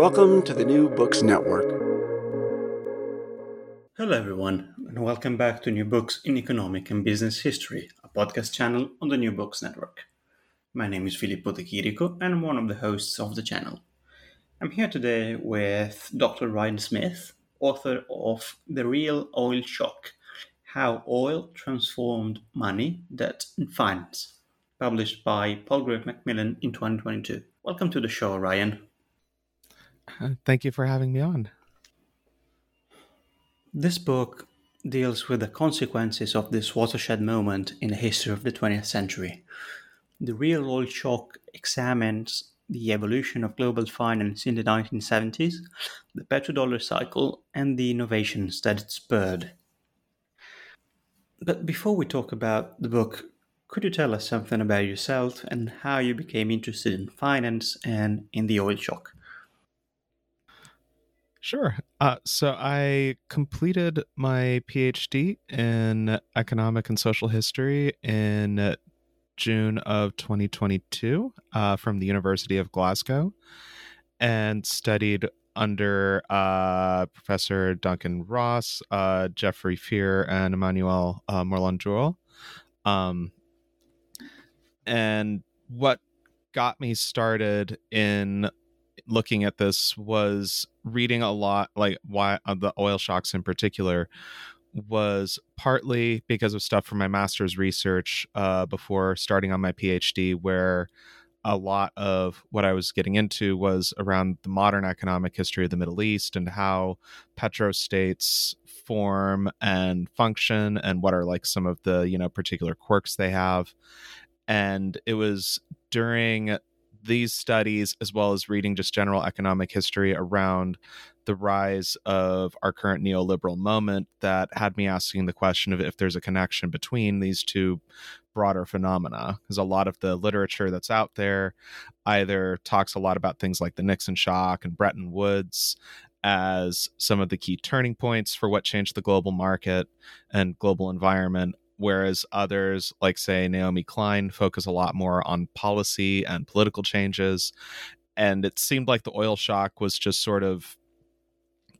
Welcome to the New Books Network. Hello, everyone, and welcome back to New Books in Economic and Business History, a podcast channel on the New Books Network. My name is Filippo De Chirico, and I'm one of the hosts of the channel. I'm here today with Dr. Ryan Smith, author of The Real Oil Shock How Oil Transformed Money, Debt, and Finance, published by Palgrave Macmillan in 2022. Welcome to the show, Ryan. Thank you for having me on. This book deals with the consequences of this watershed moment in the history of the 20th century. The real oil shock examines the evolution of global finance in the 1970s, the petrodollar cycle, and the innovations that it spurred. But before we talk about the book, could you tell us something about yourself and how you became interested in finance and in the oil shock? Sure. Uh, so I completed my PhD in economic and social history in June of 2022 uh, from the University of Glasgow and studied under uh, Professor Duncan Ross, uh, Jeffrey Fear, and Emmanuel uh, Mourlon-Druol. Um, and what got me started in looking at this was reading a lot like why uh, the oil shocks in particular was partly because of stuff from my master's research uh, before starting on my phd where a lot of what i was getting into was around the modern economic history of the middle east and how petrostates form and function and what are like some of the you know particular quirks they have. And it was during these studies, as well as reading just general economic history around the rise of our current neoliberal moment, that had me asking the question of if there's a connection between these two broader phenomena. Because a lot of the literature that's out there either talks a lot about things like the Nixon shock and Bretton Woods as some of the key turning points for what changed the global market and global environment whereas others, like say Naomi Klein, focus a lot more on policy and political changes. And it seemed like the oil shock was just sort of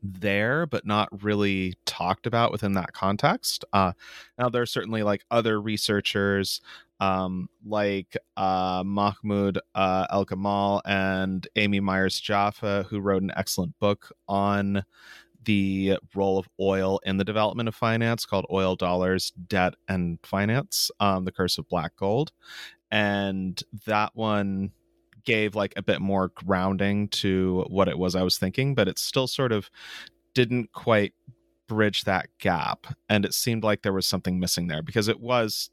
there, but not really talked about within that context. Uh, now, there are certainly like other researchers um, like uh, Mahmoud uh, El Gamal and Amy Myers Jaffe, who wrote an excellent book on the role of oil in the development of finance called Oil Dollars, Debt, and Finance, um, The Curse of Black Gold. And that one gave like a bit more grounding to what it was I was thinking, but it still sort of didn't quite bridge that gap. And it seemed like there was something missing there because it was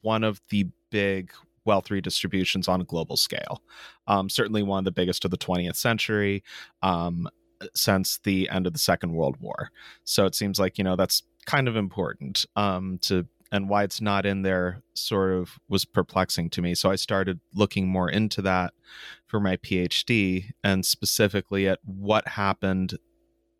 one of the big wealth redistributions on a global scale. Um, certainly one of the biggest of the 20th century. Um, since the end of the Second World War. So it seems like you know that's kind of important um, to and why it's not in there sort of was perplexing to me. So I started looking more into that for my PhD, and specifically at what happened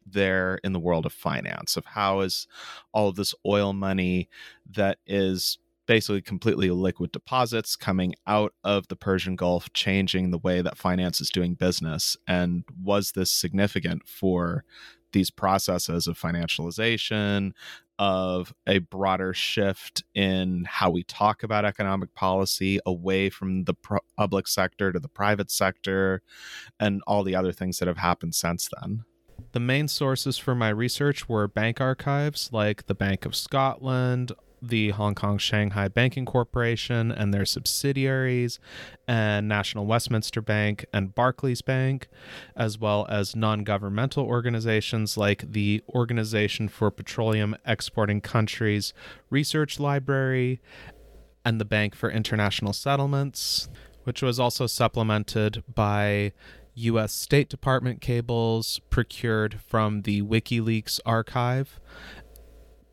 there in the world of finance, of how is all of this oil money that is basically completely liquid deposits coming out of the Persian Gulf, changing the way that finance is doing business. And was this significant for these processes of financialization, of a broader shift in how we talk about economic policy away from the public sector to the private sector, and all the other things that have happened since then? The main sources for my research were bank archives like the Bank of Scotland, the Hong Kong Shanghai Banking Corporation and their subsidiaries, and National Westminster Bank and Barclays Bank, as well as non governmental organizations like the Organization for Petroleum Exporting Countries Research Library and the Bank for International Settlements, which was also supplemented by U.S. State Department cables procured from the WikiLeaks archive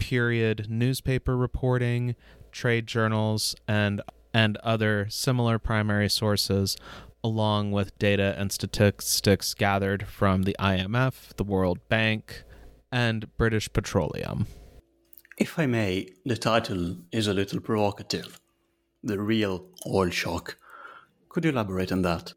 period newspaper reporting, trade journals, and and other similar primary sources, along with data and statistics gathered from the IMF, the World Bank, and British Petroleum. If I may, the title is a little provocative. The real oil shock. Could you elaborate on that?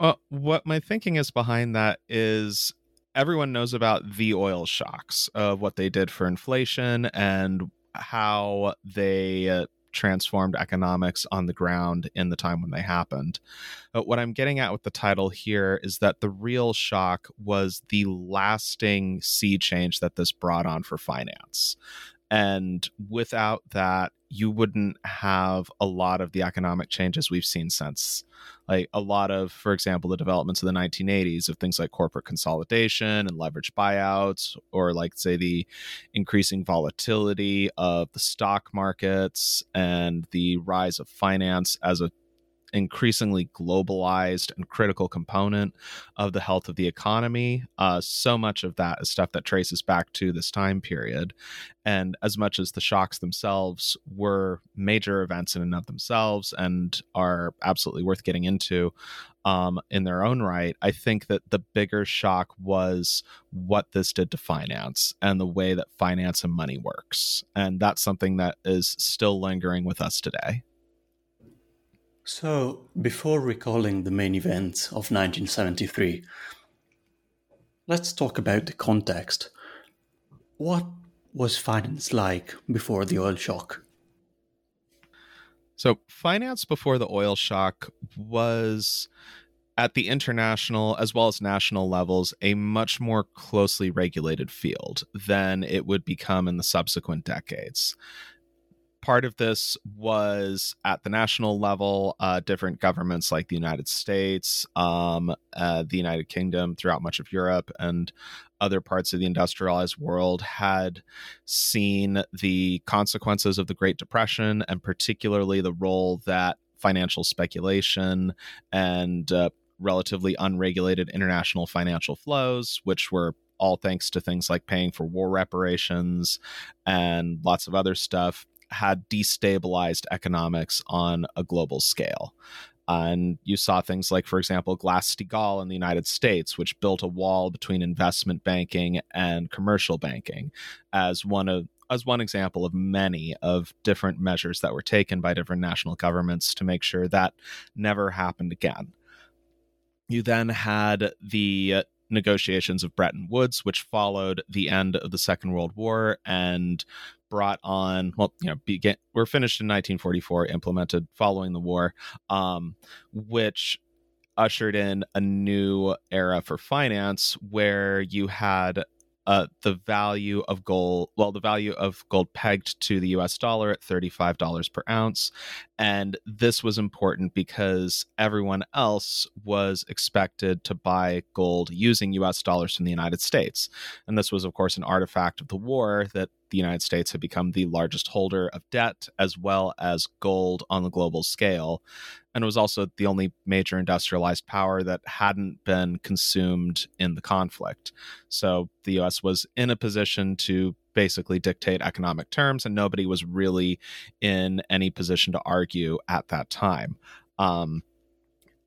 Uh, what my thinking is behind that is everyone knows about the oil shocks of what they did for inflation and how they uh, transformed economics on the ground in the time when they happened. But what I'm getting at with the title here is that the real shock was the lasting sea change that this brought on for finance. And without that, you wouldn't have a lot of the economic changes we've seen since. Like a lot of, for example, the developments of the 1980s of things like corporate consolidation and leverage buyouts, or like, say, the increasing volatility of the stock markets and the rise of finance as a increasingly globalized and critical component of the health of the economy. Uh, so much of that is stuff that traces back to this time period. And as much as the shocks themselves were major events in and of themselves and are absolutely worth getting into um, in their own right, I think that the bigger shock was what this did to finance and the way that finance and money works. And that's something that is still lingering with us today. So, before recalling the main events of 1973, let's talk about the context. What was finance like before the oil shock? So, finance before the oil shock was at the international as well as national levels a much more closely regulated field than it would become in the subsequent decades part of this was at the national level, uh, different governments like the United States, um, uh, the United Kingdom, throughout much of Europe, and other parts of the industrialized world had seen the consequences of the Great Depression and particularly the role that financial speculation and uh, relatively unregulated international financial flows, which were all thanks to things like paying for war reparations and lots of other stuff, had destabilized economics on a global scale. And you saw things like, for example, Glass Steagall in the United States, which built a wall between investment banking and commercial banking, as one of as one example of many of different measures that were taken by different national governments to make sure that never happened again. You then had the negotiations of Bretton Woods, which followed the end of the Second World War and brought on well you know began we're finished in 1944 implemented following the war um, which ushered in a new era for finance where you had uh, the value of gold, well, the value of gold pegged to the US dollar at $35 per ounce. And this was important because everyone else was expected to buy gold using US dollars from the United States. And this was, of course, an artifact of the war that the United States had become the largest holder of debt as well as gold on the global scale. And it was also the only major industrialized power that hadn't been consumed in the conflict. So the US was in a position to basically dictate economic terms, and nobody was really in any position to argue at that time. Um,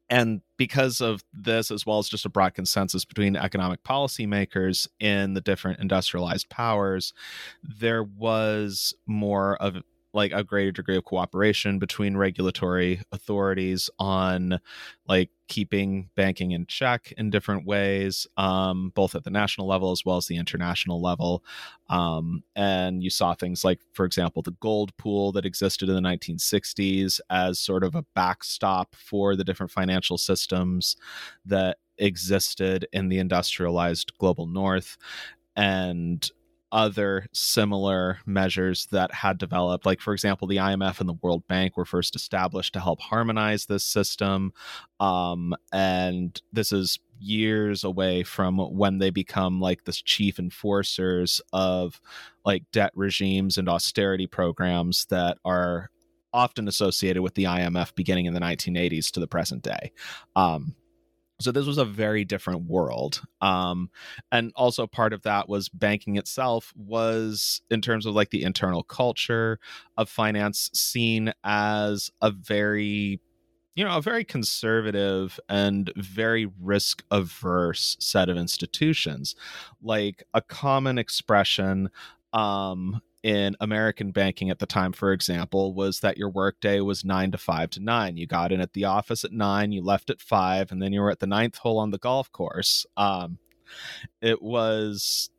and because of this, as well as just a broad consensus between economic policymakers in the different industrialized powers, there was more of like a greater degree of cooperation between regulatory authorities on like keeping banking in check in different ways um, both at the national level as well as the international level. Um, and you saw things like for example the gold pool that existed in the 1960s as sort of a backstop for the different financial systems that existed in the industrialized global north. And other similar measures that had developed. Like, for example, the IMF and the World Bank were first established to help harmonize this system. Um, and this is years away from when they become like the chief enforcers of like debt regimes and austerity programs that are often associated with the IMF beginning in the 1980s to the present day. Um, so this was a very different world um, and also part of that was banking itself was in terms of like the internal culture of finance seen as a very you know a very conservative and very risk averse set of institutions. Like a common expression um in American banking at the time, for example, was that your workday was nine to five to nine. You got in at the office at nine, you left at five, and then you were at the ninth hole on the golf course. Um, it was,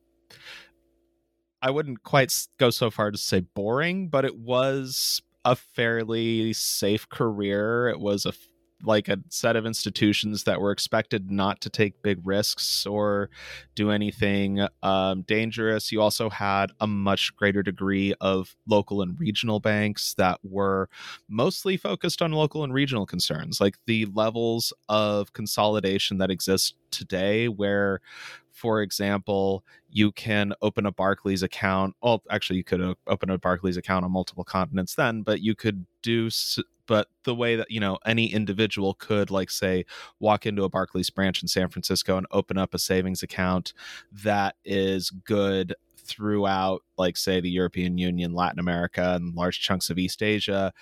I wouldn't quite go so far to say boring, but it was a fairly safe career. It was a like a set of institutions that were expected not to take big risks or do anything um, dangerous. You also had a much greater degree of local and regional banks that were mostly focused on local and regional concerns, like the levels of consolidation that exist today, where for example, you can open a Barclays account. Well, actually, you could open a Barclays account on multiple continents then, but you could do but the way that you know any individual could like say walk into a barclays branch in san francisco and open up a savings account that is good throughout like say the european union latin america and large chunks of east asia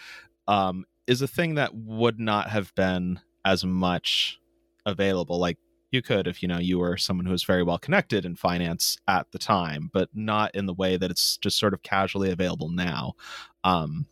um, is a thing that would not have been as much available. Like you could if you know you were someone who was very well connected in finance at the time but not in the way that it's just sort of casually available now um,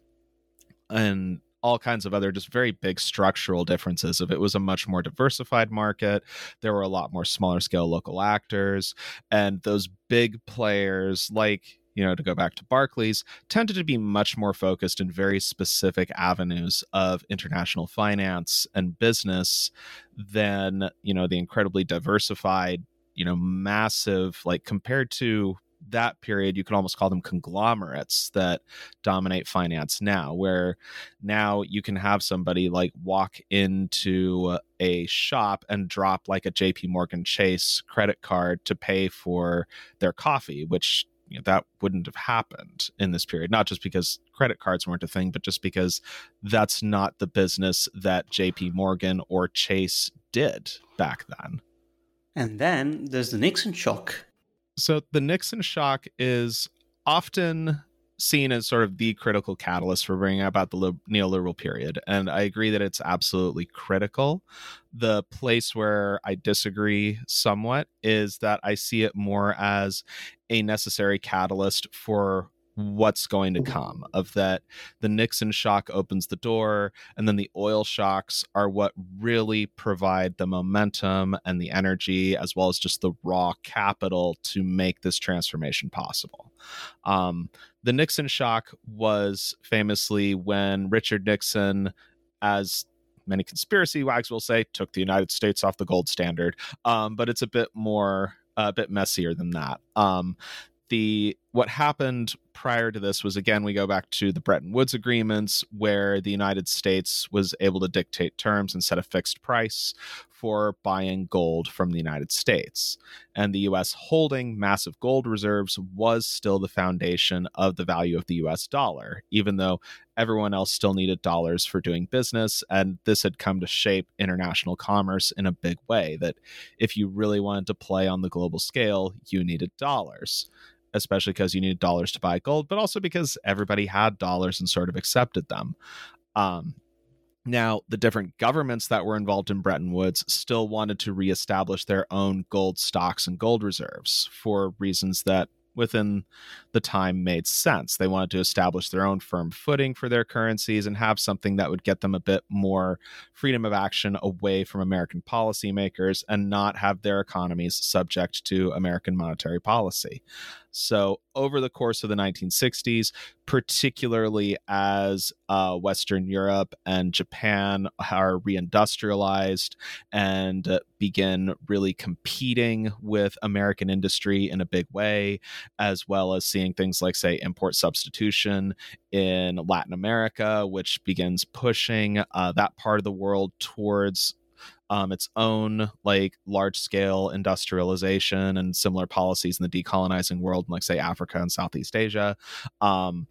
and all kinds of other just very big structural differences. If it was a much more diversified market, there were a lot more smaller scale local actors, and those big players like you know, to go back to Barclays, tended to be much more focused in very specific avenues of international finance and business than, you know, the incredibly diversified, you know, massive, like compared to that period, you could almost call them conglomerates that dominate finance now, where now you can have somebody like walk into a shop and drop like a JP Morgan Chase credit card to pay for their coffee, which you know, that wouldn't have happened in this period, not just because credit cards weren't a thing, but just because that's not the business that JP Morgan or Chase did back then. And then there's the Nixon shock so the Nixon shock is often seen as sort of the critical catalyst for bringing about the neoliberal period. And I agree that it's absolutely critical. The place where I disagree somewhat is that I see it more as a necessary catalyst for what's going to come of that. The nixon shock opens the door and then the oil shocks are what really provide the momentum and the energy as well as just the raw capital to make this transformation possible. Um, the nixon shock was famously when richard nixon as many conspiracy wags will say took the united states off the gold standard. Um, but it's a bit more a bit messier than that. Um, the what happened prior to this was again we go back to the Bretton Woods agreements where the United States was able to dictate terms and set a fixed price for buying gold from the United States. And the US holding massive gold reserves was still the foundation of the value of the US dollar, even though everyone else still needed dollars for doing business. And this had come to shape international commerce in a big way that if you really wanted to play on the global scale, you needed dollars especially because you needed dollars to buy gold, but also because everybody had dollars and sort of accepted them. Um, Now, the different governments that were involved in Bretton Woods still wanted to reestablish their own gold stocks and gold reserves for reasons that within the time made sense. They wanted to establish their own firm footing for their currencies and have something that would get them a bit more freedom of action away from American policymakers and not have their economies subject to American monetary policy. So, over the course of the 1960s, particularly as uh, Western Europe and Japan are reindustrialized and uh, begin really competing with American industry in a big way, as well as seeing things like, say, import substitution in Latin America, which begins pushing uh, that part of the world towards um, its own like large scale industrialization and similar policies in the decolonizing world, like say Africa and Southeast Asia. Um,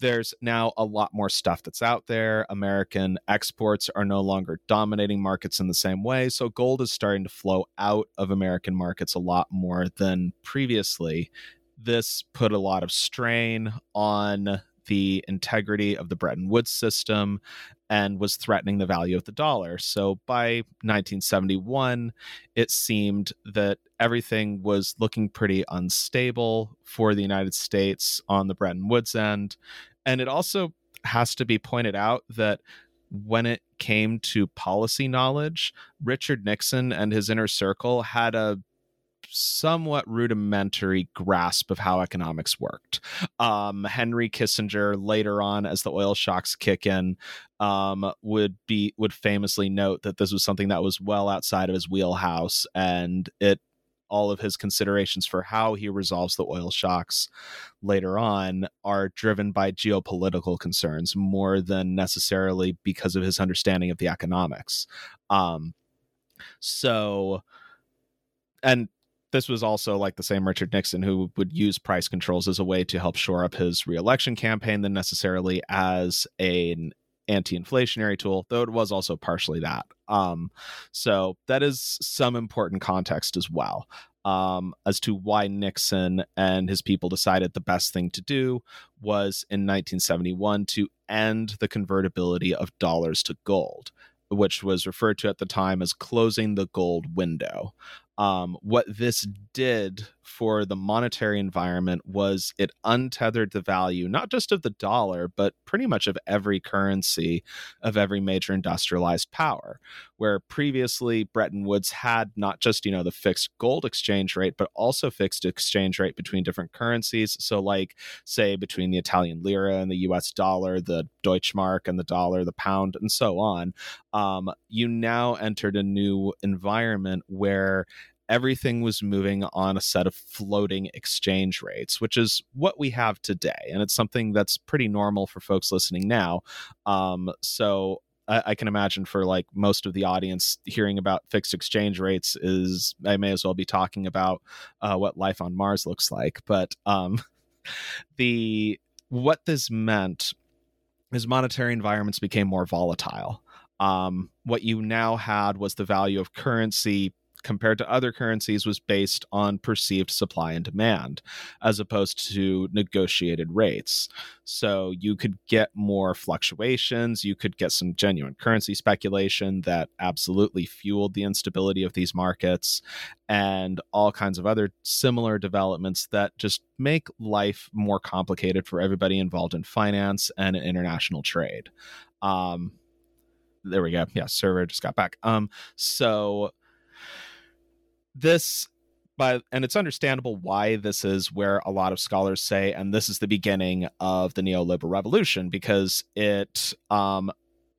there's now a lot more stuff that's out there. American exports are no longer dominating markets in the same way. So gold is starting to flow out of American markets a lot more than previously. This put a lot of strain on the integrity of the Bretton Woods system and was threatening the value of the dollar. So by 1971, it seemed that everything was looking pretty unstable for the United States on the Bretton Woods end. And it also has to be pointed out that when it came to policy knowledge, Richard Nixon and his inner circle had a somewhat rudimentary grasp of how economics worked. Um, Henry Kissinger later on, as the oil shocks kick in, um, would be would famously note that this was something that was well outside of his wheelhouse, and it all of his considerations for how he resolves the oil shocks later on are driven by geopolitical concerns more than necessarily because of his understanding of the economics. Um, so, and this was also like the same Richard Nixon who would use price controls as a way to help shore up his reelection campaign than necessarily as an anti-inflationary tool though it was also partially that. Um, so that is some important context as well um, as to why Nixon and his people decided the best thing to do was in 1971 to end the convertibility of dollars to gold which was referred to at the time as closing the gold window um, what this did for the monetary environment was it untethered the value not just of the dollar but pretty much of every currency of every major industrialized power. Where previously Bretton Woods had not just you know the fixed gold exchange rate but also fixed exchange rate between different currencies. So like say between the Italian lira and the US dollar the Deutschmark and the dollar the pound and so on um, you now entered a new environment where everything was moving on a set of floating exchange rates, which is what we have today. And it's something that's pretty normal for folks listening now. Um, so I, I, can imagine for like most of the audience hearing about fixed exchange rates is I may as well be talking about uh, what life on Mars looks like. But um, the what this meant is monetary environments became more volatile. Um, what you now had was the value of currency compared to other currencies was based on perceived supply and demand as opposed to negotiated rates. So you could get more fluctuations, you could get some genuine currency speculation that absolutely fueled the instability of these markets and all kinds of other similar developments that just make life more complicated for everybody involved in finance and international trade. Um, there we go. Yeah, server just got back. Um, so this but and it's understandable why this is where a lot of scholars say and this is the beginning of the neoliberal revolution because it um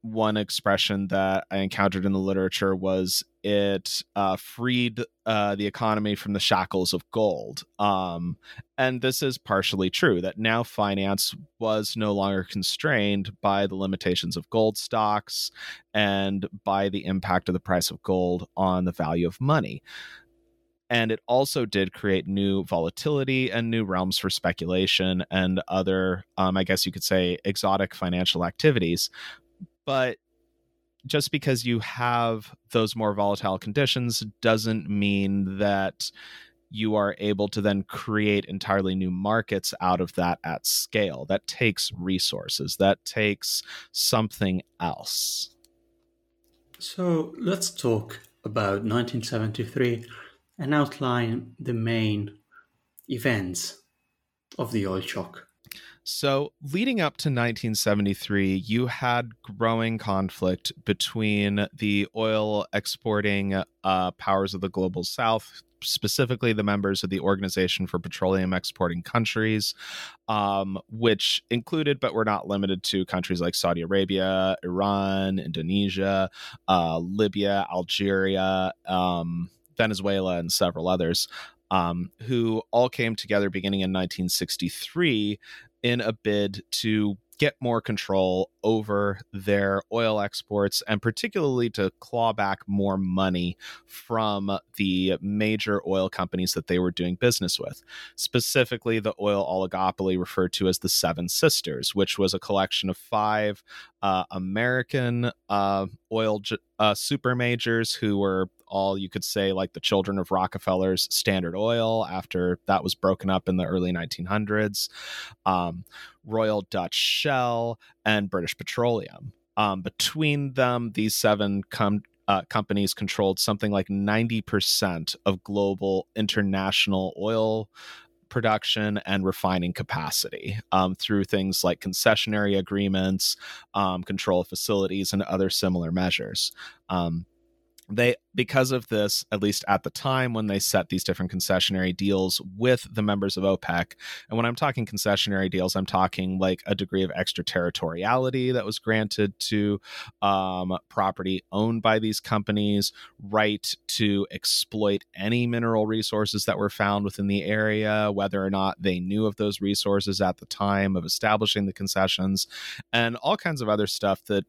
one expression that I encountered in the literature was it uh, freed uh, the economy from the shackles of gold. Um, and this is partially true that now finance was no longer constrained by the limitations of gold stocks and by the impact of the price of gold on the value of money and it also did create new volatility and new realms for speculation and other um, i guess you could say exotic financial activities. But just because you have those more volatile conditions doesn't mean that you are able to then create entirely new markets out of that at scale. That takes resources. That takes something else. So let's talk about 1973 and outline the main events of the oil shock. So, leading up to 1973, you had growing conflict between the oil exporting uh, powers of the global south, specifically the members of the Organization for Petroleum Exporting Countries, um, which included but were not limited to countries like Saudi Arabia, Iran, Indonesia, uh, Libya, Algeria. Um, Venezuela and several others, um, who all came together beginning in 1963 in a bid to get more control over their oil exports and particularly to claw back more money from the major oil companies that they were doing business with. Specifically, the oil oligopoly referred to as the Seven Sisters, which was a collection of five uh, American uh, oil uh, super majors who were all you could say like the children of Rockefeller's Standard Oil after that was broken up in the early 1900s, um, Royal Dutch Shell, and British Petroleum. Um, between them, these seven uh, companies controlled something like 90% of global international oil production and refining capacity um, through things like concessionary agreements, um, control facilities, and other similar measures. Um, they because of this at least at the time when they set these different concessionary deals with the members of OPEC and when I'm talking concessionary deals I'm talking like a degree of extraterritoriality that was granted to um, property owned by these companies right to exploit any mineral resources that were found within the area whether or not they knew of those resources at the time of establishing the concessions and all kinds of other stuff that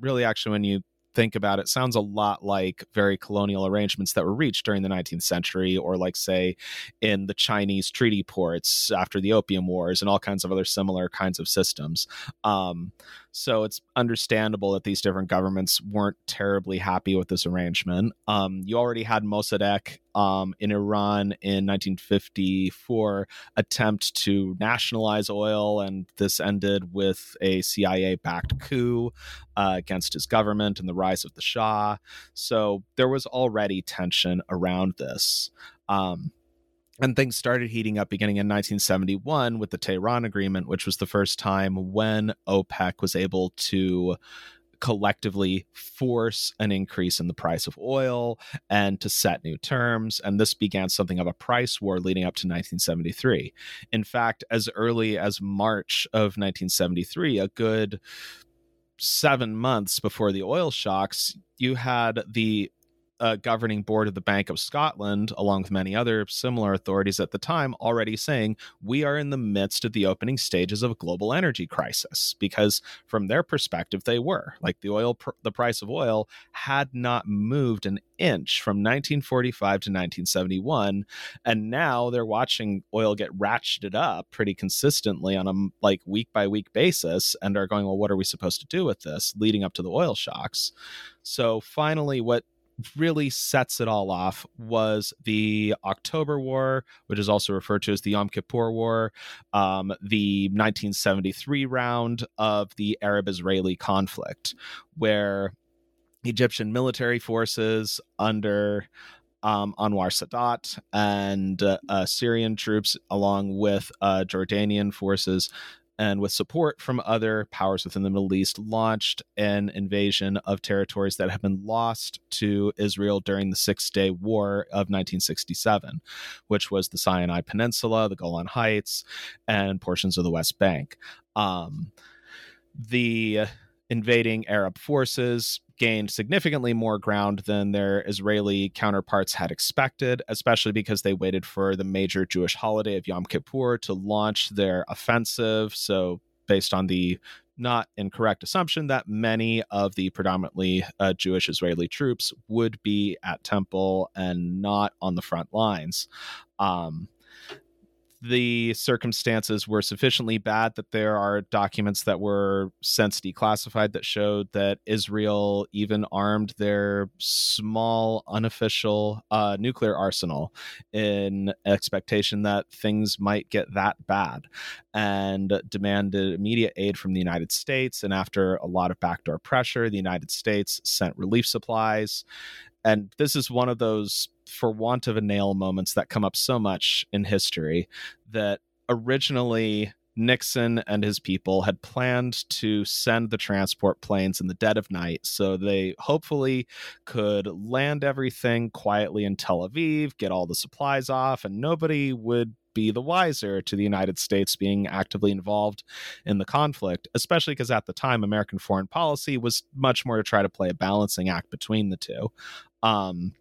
really actually when you think about it sounds a lot like very colonial arrangements that were reached during the 19th century or like say in the chinese treaty ports after the opium wars and all kinds of other similar kinds of systems um, so it's understandable that these different governments weren't terribly happy with this arrangement. Um, you already had Mossadegh um, in Iran in 1954 attempt to nationalize oil, and this ended with a CIA backed coup uh, against his government and the rise of the Shah. So there was already tension around this. Um, and things started heating up beginning in 1971 with the Tehran Agreement, which was the first time when OPEC was able to collectively force an increase in the price of oil and to set new terms. And this began something of a price war leading up to 1973. In fact, as early as March of 1973, a good seven months before the oil shocks, you had the uh, governing board of the Bank of Scotland, along with many other similar authorities at the time, already saying we are in the midst of the opening stages of a global energy crisis. Because from their perspective, they were like the oil, pr- the price of oil had not moved an inch from 1945 to 1971, and now they're watching oil get ratcheted up pretty consistently on a like week by week basis, and are going, well, what are we supposed to do with this? Leading up to the oil shocks. So finally, what really sets it all off was the October War, which is also referred to as the Yom Kippur War, um, the 1973 round of the Arab Israeli conflict, where Egyptian military forces under um, Anwar Sadat and uh, uh, Syrian troops, along with uh, Jordanian forces, and with support from other powers within the Middle East, launched an invasion of territories that had been lost to Israel during the Six Day War of 1967, which was the Sinai Peninsula, the Golan Heights, and portions of the West Bank. Um, the invading Arab forces gained significantly more ground than their Israeli counterparts had expected, especially because they waited for the major Jewish holiday of Yom Kippur to launch their offensive. So, based on the not incorrect assumption that many of the predominantly uh, Jewish Israeli troops would be at Temple and not on the front lines. Um, the circumstances were sufficiently bad that there are documents that were since declassified that showed that Israel even armed their small unofficial uh, nuclear arsenal in expectation that things might get that bad and demanded immediate aid from the United States. And after a lot of backdoor pressure, the United States sent relief supplies. And this is one of those for want of a nail moments that come up so much in history that originally Nixon and his people had planned to send the transport planes in the dead of night so they hopefully could land everything quietly in Tel Aviv, get all the supplies off, and nobody would be the wiser to the United States being actively involved in the conflict, especially because at the time American foreign policy was much more to try to play a balancing act between the two. Um,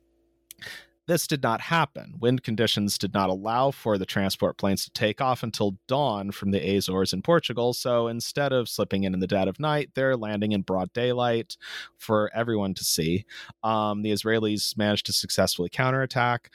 this did not happen. Wind conditions did not allow for the transport planes to take off until dawn from the Azores in Portugal. So instead of slipping in in the dead of night, they're landing in broad daylight for everyone to see. Um, the Israelis managed to successfully counterattack.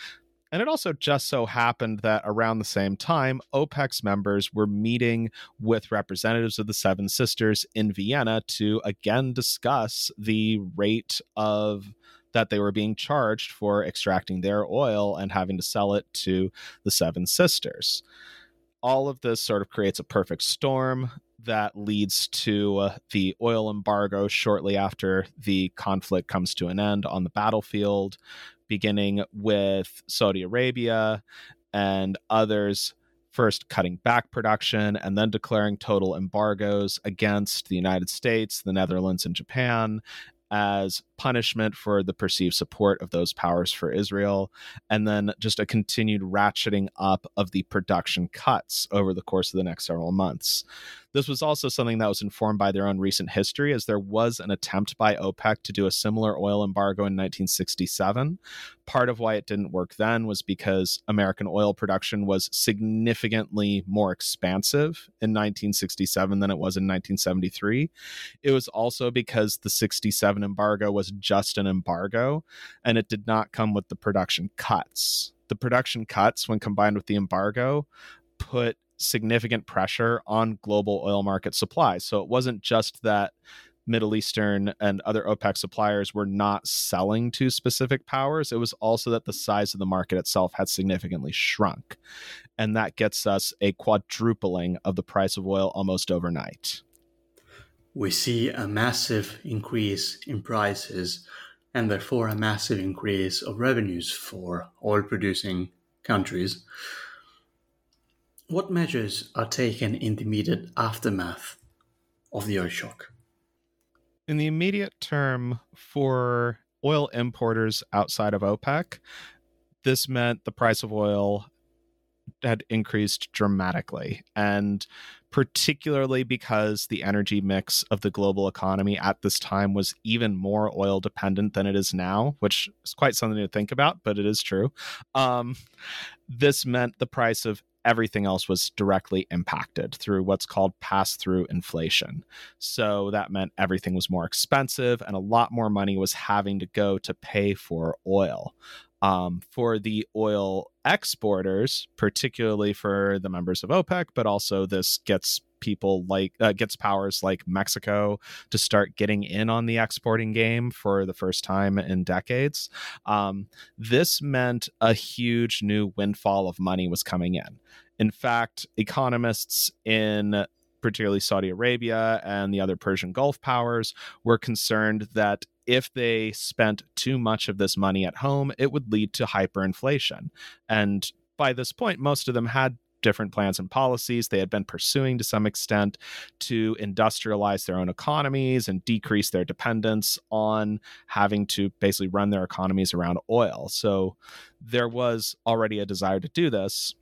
And it also just so happened that around the same time, OPEC's members were meeting with representatives of the Seven Sisters in Vienna to again discuss the rate of that they were being charged for extracting their oil and having to sell it to the Seven Sisters. All of this sort of creates a perfect storm that leads to uh, the oil embargo shortly after the conflict comes to an end on the battlefield, beginning with Saudi Arabia and others first cutting back production and then declaring total embargoes against the United States, the Netherlands, and Japan, as punishment for the perceived support of those powers for Israel, and then just a continued ratcheting up of the production cuts over the course of the next several months. This was also something that was informed by their own recent history, as there was an attempt by OPEC to do a similar oil embargo in 1967. Part of why it didn't work then was because American oil production was significantly more expansive in 1967 than it was in 1973. It was also because the 67 embargo was just an embargo and it did not come with the production cuts. The production cuts, when combined with the embargo, put significant pressure on global oil market supply. So it wasn't just that Middle Eastern and other OPEC suppliers were not selling to specific powers. It was also that the size of the market itself had significantly shrunk. And that gets us a quadrupling of the price of oil almost overnight. We see a massive increase in prices and therefore a massive increase of revenues for oil producing countries. What measures are taken in the immediate aftermath of the oil shock? In the immediate term, for oil importers outside of OPEC, this meant the price of oil had increased dramatically. And particularly because the energy mix of the global economy at this time was even more oil dependent than it is now, which is quite something to think about, but it is true. Um, this meant the price of everything else was directly impacted through what's called pass through inflation. So that meant everything was more expensive and a lot more money was having to go to pay for oil. Um, for the oil exporters, particularly for the members of OPEC, but also this gets people like uh, gets powers like Mexico to start getting in on the exporting game for the first time in decades. Um, this meant a huge new windfall of money was coming in. In fact, economists in particularly Saudi Arabia and the other Persian Gulf powers were concerned that if they spent too much of this money at home, it would lead to hyperinflation. And by this point, most of them had different plans and policies they had been pursuing to some extent to industrialize their own economies and decrease their dependence on having to basically run their economies around oil. So there was already a desire to do this.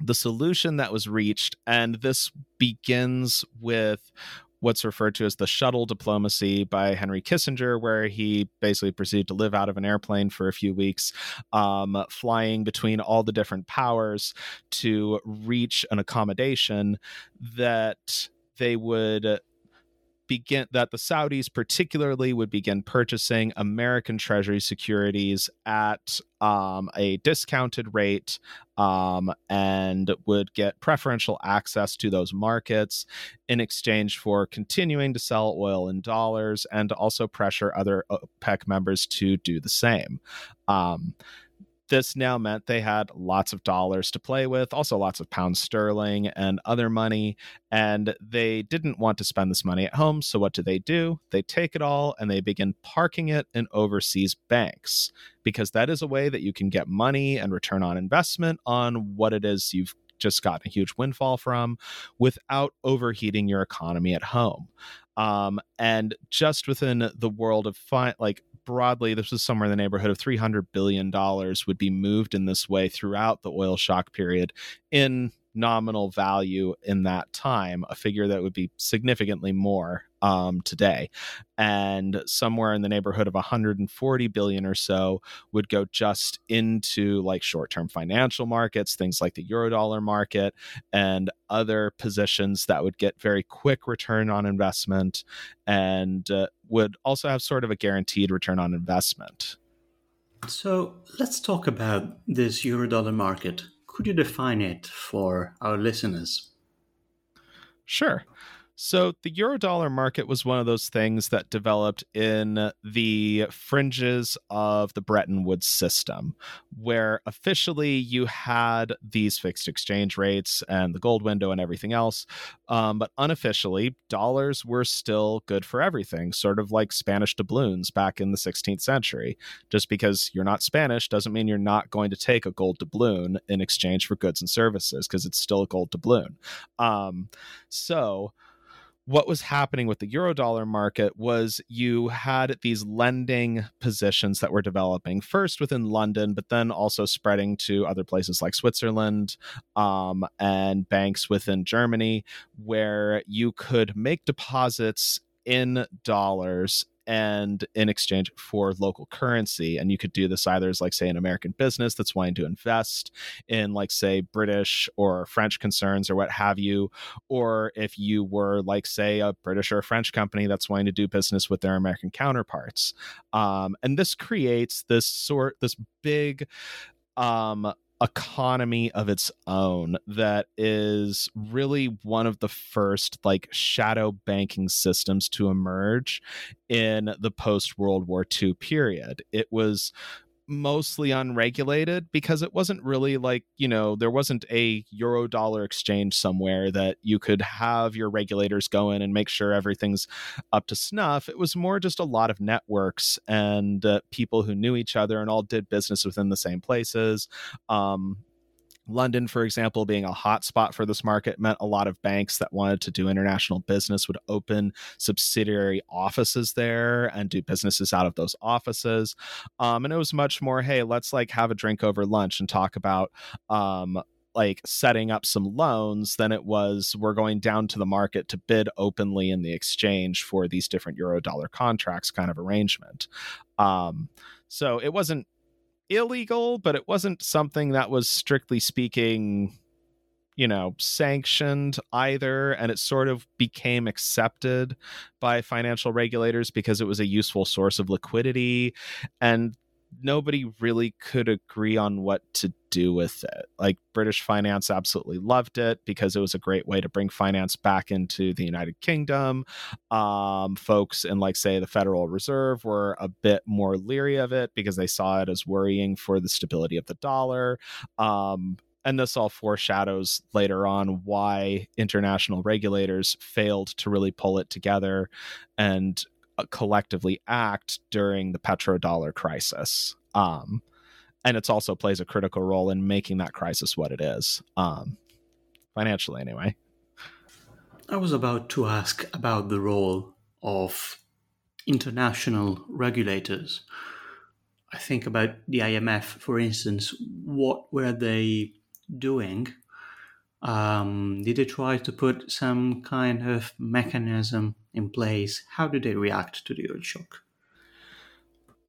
The solution that was reached, and this begins with what's referred to as the shuttle diplomacy by Henry Kissinger, where he basically proceeded to live out of an airplane for a few weeks, um, flying between all the different powers to reach an accommodation that they would begin that the Saudis particularly would begin purchasing American Treasury securities at um, a discounted rate um, and would get preferential access to those markets in exchange for continuing to sell oil in dollars and also pressure other OPEC members to do the same. Um, this now meant they had lots of dollars to play with, also lots of pounds sterling and other money. And they didn't want to spend this money at home. So, what do they do? They take it all and they begin parking it in overseas banks because that is a way that you can get money and return on investment on what it is you've just gotten a huge windfall from without overheating your economy at home. Um, and just within the world of fi- like broadly, this was somewhere in the neighborhood of $300 billion would be moved in this way throughout the oil shock period in nominal value in that time, a figure that would be significantly more um, today. And somewhere in the neighborhood of 140 billion or so would go just into like short term financial markets, things like the Eurodollar market, and other positions that would get very quick return on investment and uh, would also have sort of a guaranteed return on investment. So let's talk about this Eurodollar market. Could you define it for our listeners? Sure. So the eurodollar market was one of those things that developed in the fringes of the Bretton Woods system, where officially you had these fixed exchange rates and the gold window and everything else. Um, but unofficially, dollars were still good for everything, sort of like Spanish doubloons back in the 16th century. Just because you're not Spanish doesn't mean you're not going to take a gold doubloon in exchange for goods and services, because it's still a gold doubloon. Um, so, what was happening with the eurodollar market was you had these lending positions that were developing first within London, but then also spreading to other places like Switzerland um, and banks within Germany, where you could make deposits in dollars and in exchange for local currency. And you could do this either as, like, say, an American business that's wanting to invest in, like, say, British or French concerns or what have you, or if you were, like, say, a British or a French company that's wanting to do business with their American counterparts. Um, and this creates this sort, this big um economy of its own that is really one of the first like shadow banking systems to emerge in the post World War II period. It was mostly unregulated because it wasn't really like you know there wasn't a euro dollar exchange somewhere that you could have your regulators go in and make sure everything's up to snuff. It was more just a lot of networks and uh, people who knew each other and all did business within the same places. Um, London, for example, being a hotspot for this market meant a lot of banks that wanted to do international business would open subsidiary offices there and do businesses out of those offices. Um, and it was much more, hey, let's like have a drink over lunch and talk about um, like setting up some loans than it was we're going down to the market to bid openly in the exchange for these different euro dollar contracts kind of arrangement. Um, so it wasn't illegal, but it wasn't something that was strictly speaking, you know, sanctioned either. And it sort of became accepted by financial regulators because it was a useful source of liquidity. And nobody really could agree on what to do with it. Like British finance absolutely loved it because it was a great way to bring finance back into the United Kingdom. Um, folks in, like, say, the Federal Reserve were a bit more leery of it because they saw it as worrying for the stability of the dollar. Um, and this all foreshadows later on why international regulators failed to really pull it together and collectively act during the petrodollar crisis. Um, and it also plays a critical role in making that crisis what it is, um, financially anyway. I was about to ask about the role of international regulators. I think about the IMF, for instance. What were they doing? Um, did they try to put some kind of mechanism in place? How do they react to the oil shock?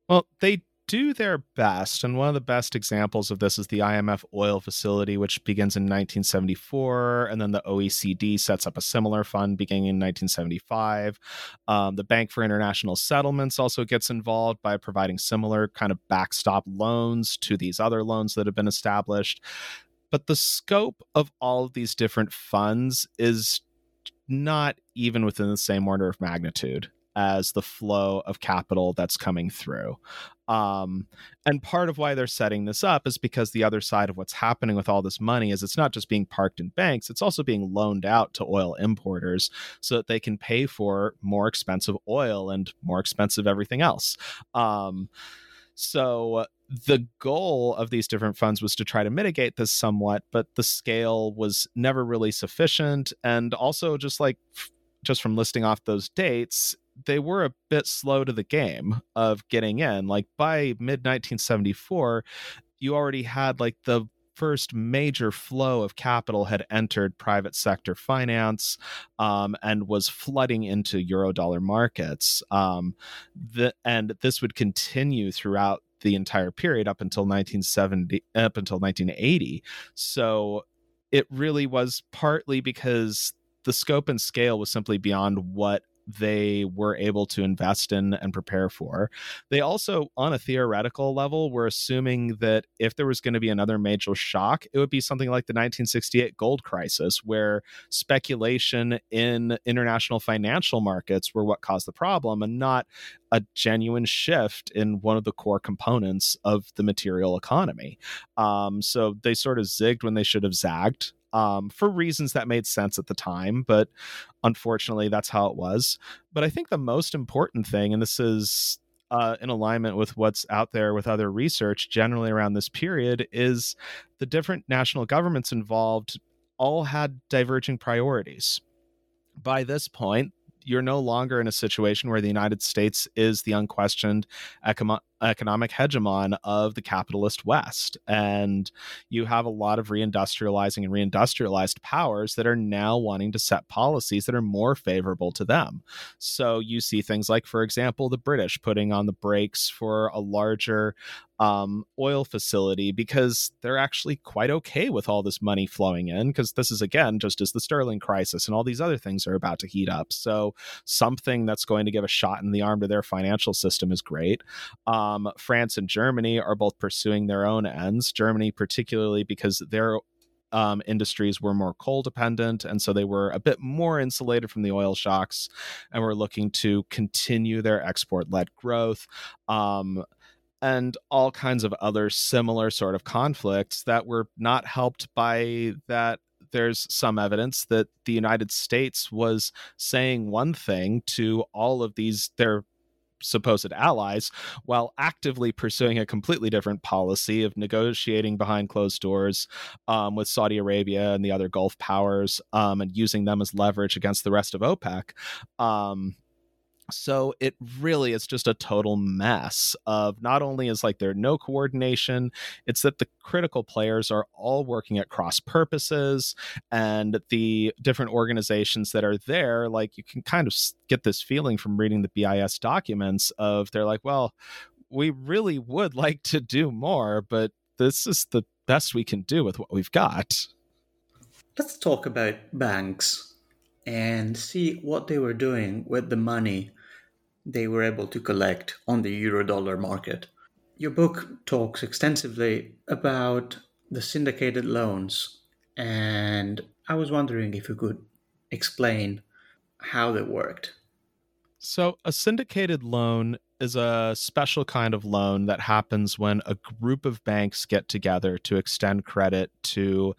Well, they do their best. And one of the best examples of this is the IMF oil facility, which begins in 1974. And then the OECD sets up a similar fund beginning in 1975. Um, the Bank for International Settlements also gets involved by providing similar kind of backstop loans to these other loans that have been established. But the scope of all of these different funds is not even within the same order of magnitude as the flow of capital that's coming through. Um, and part of why they're setting this up is because the other side of what's happening with all this money is it's not just being parked in banks, it's also being loaned out to oil importers so that they can pay for more expensive oil and more expensive everything else. Um, so the goal of these different funds was to try to mitigate this somewhat, but the scale was never really sufficient. And also, just like just from listing off those dates, they were a bit slow to the game of getting in. Like by mid 1974, you already had like the first major flow of capital had entered private sector finance um, and was flooding into eurodollar markets. Um, the, and this would continue throughout the entire period up until 1970 up until 1980 so it really was partly because the scope and scale was simply beyond what they were able to invest in and prepare for. They also, on a theoretical level, were assuming that if there was going to be another major shock, it would be something like the 1968 gold crisis, where speculation in international financial markets were what caused the problem and not a genuine shift in one of the core components of the material economy. Um, so they sort of zigged when they should have zagged um, for reasons that made sense at the time, but unfortunately, that's how it was. But I think the most important thing, and this is uh, in alignment with what's out there with other research generally around this period, is the different national governments involved all had diverging priorities. By this point, you're no longer in a situation where the United States is the unquestioned economic economic hegemon of the capitalist West. And you have a lot of reindustrializing and reindustrialized powers that are now wanting to set policies that are more favorable to them. So you see things like, for example, the British putting on the brakes for a larger um, oil facility because they're actually quite okay with all this money flowing in because this is again just as the sterling crisis and all these other things are about to heat up so something that's going to give a shot in the arm to their financial system is great um, um, France and Germany are both pursuing their own ends. Germany, particularly because their um, industries were more coal dependent, and so they were a bit more insulated from the oil shocks, and were looking to continue their export led growth. Um, and all kinds of other similar sort of conflicts that were not helped by that there's some evidence that the United States was saying one thing to all of these their supposed allies while actively pursuing a completely different policy of negotiating behind closed doors um, with Saudi Arabia and the other Gulf powers um, and using them as leverage against the rest of OPEC. Um, so it really is just a total mess of not only is like there no coordination it's that the critical players are all working at cross purposes and the different organizations that are there like you can kind of get this feeling from reading the bis documents of they're like well we really would like to do more but this is the best we can do with what we've got. Let's talk about banks and see what they were doing with the money they were able to collect on the euro-dollar market. Your book talks extensively about the syndicated loans, and I was wondering if you could explain how they worked. So, a syndicated loan is a special kind of loan that happens when a group of banks get together to extend credit to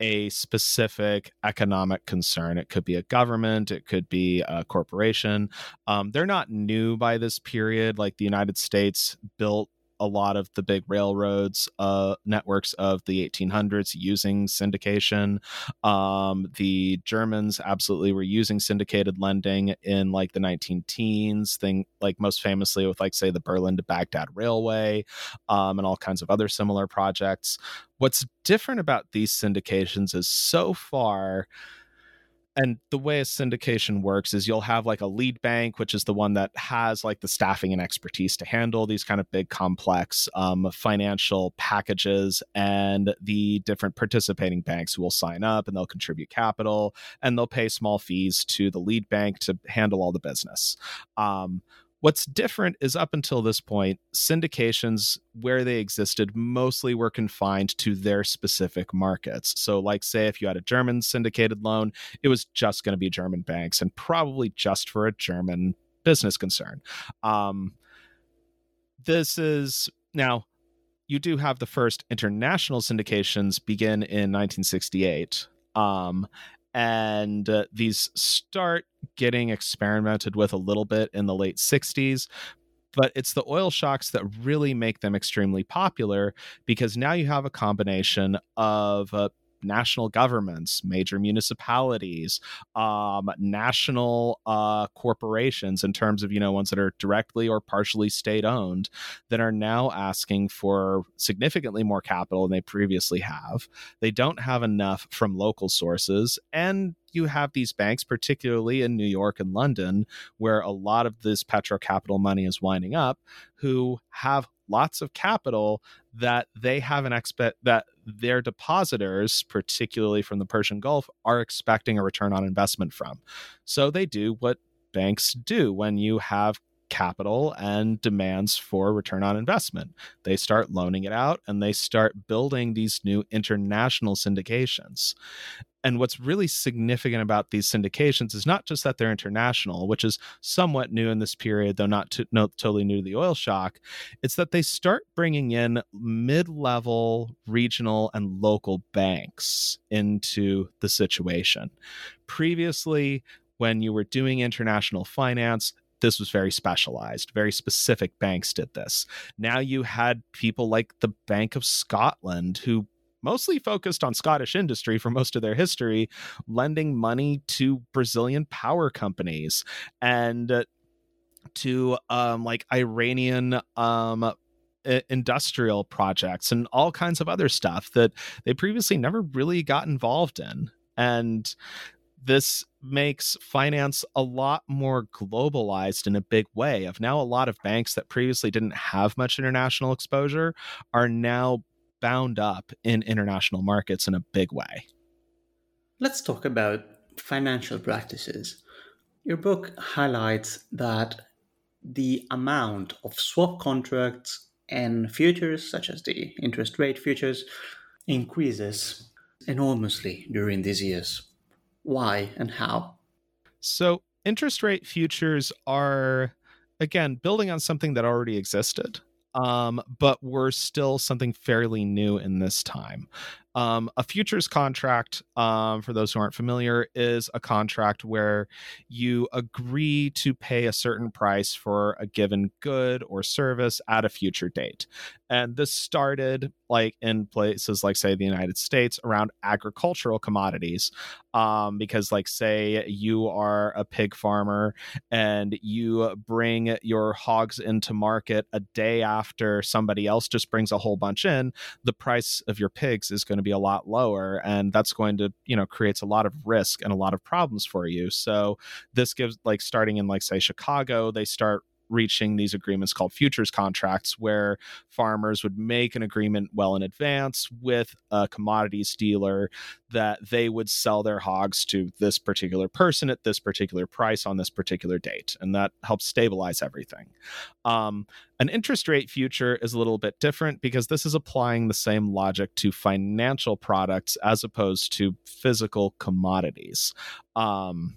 a specific economic concern. It could be a government, it could be a corporation. Um, they're not new by this period. Like the United States built a lot of the big railroads uh, networks of the 1800s using syndication. Um, the Germans absolutely were using syndicated lending in like the 19 teens, thing like most famously with like say the Berlin to Baghdad Railway um, and all kinds of other similar projects. What's different about these syndications is so far and the way syndication works is you'll have like a lead bank which is the one that has like the staffing and expertise to handle these kind of big complex um, financial packages and the different participating banks who will sign up and they'll contribute capital and they'll pay small fees to the lead bank to handle all the business. Um, What's different is up until this point, syndications where they existed mostly were confined to their specific markets. So, like, say, if you had a German syndicated loan, it was just going to be German banks and probably just for a German business concern. Um, this is now, you do have the first international syndications begin in 1968. Um, and uh, these start getting experimented with a little bit in the late 60s but it's the oil shocks that really make them extremely popular because now you have a combination of uh, national governments, major municipalities, um, national uh, corporations, in terms of you know ones that are directly or partially state owned, that are now asking for significantly more capital than they previously have. They don't have enough from local sources, and you have these banks, particularly in New York and London, where a lot of this petro capital money is winding up, who have lots of capital that they have an expect that their depositors, particularly from the Persian Gulf, are expecting a return on investment from. So they do what banks do when you have capital and demands for return on investment. They start loaning it out and they start building these new international syndications. And what's really significant about these syndications is not just that they're international, which is somewhat new in this period, though not, to, not totally new to the oil shock. It's that they start bringing in mid level regional and local banks into the situation. Previously, when you were doing international finance, this was very specialized. Very specific banks did this. Now you had people like the Bank of Scotland who mostly focused on Scottish industry for most of their history, lending money to Brazilian power companies and uh, to um, like Iranian um, industrial projects and all kinds of other stuff that they previously never really got involved in. And this makes finance a lot more globalized in a big way. Of now a lot of banks that previously didn't have much international exposure are now bound up in international markets in a big way. Let's talk about financial practices. Your book highlights that the amount of swap contracts and futures such as the interest rate futures increases enormously during these years why, and how? So, interest rate futures are, again, building on something that already existed, um, but were still something fairly new in this time. Um, a futures contract, um, for those who aren't familiar, is a contract where you agree to pay a certain price for a given good or service at a future date. And this started like in places like, say, the United States around agricultural commodities. Um, because, like, say you are a pig farmer and you bring your hogs into market a day after somebody else just brings a whole bunch in, the price of your pigs is going to be a lot lower and that's going to you know creates a lot of risk and a lot of problems for you. So this gives like starting in like say chicago they start reaching these agreements called futures contracts where farmers would make an agreement well in advance with a commodities dealer that they would sell their hogs to this particular person at this particular price on this particular date and that helps stabilize everything. Um, an interest rate future is a little bit different because this is applying the same logic to financial products as opposed to physical commodities. Um,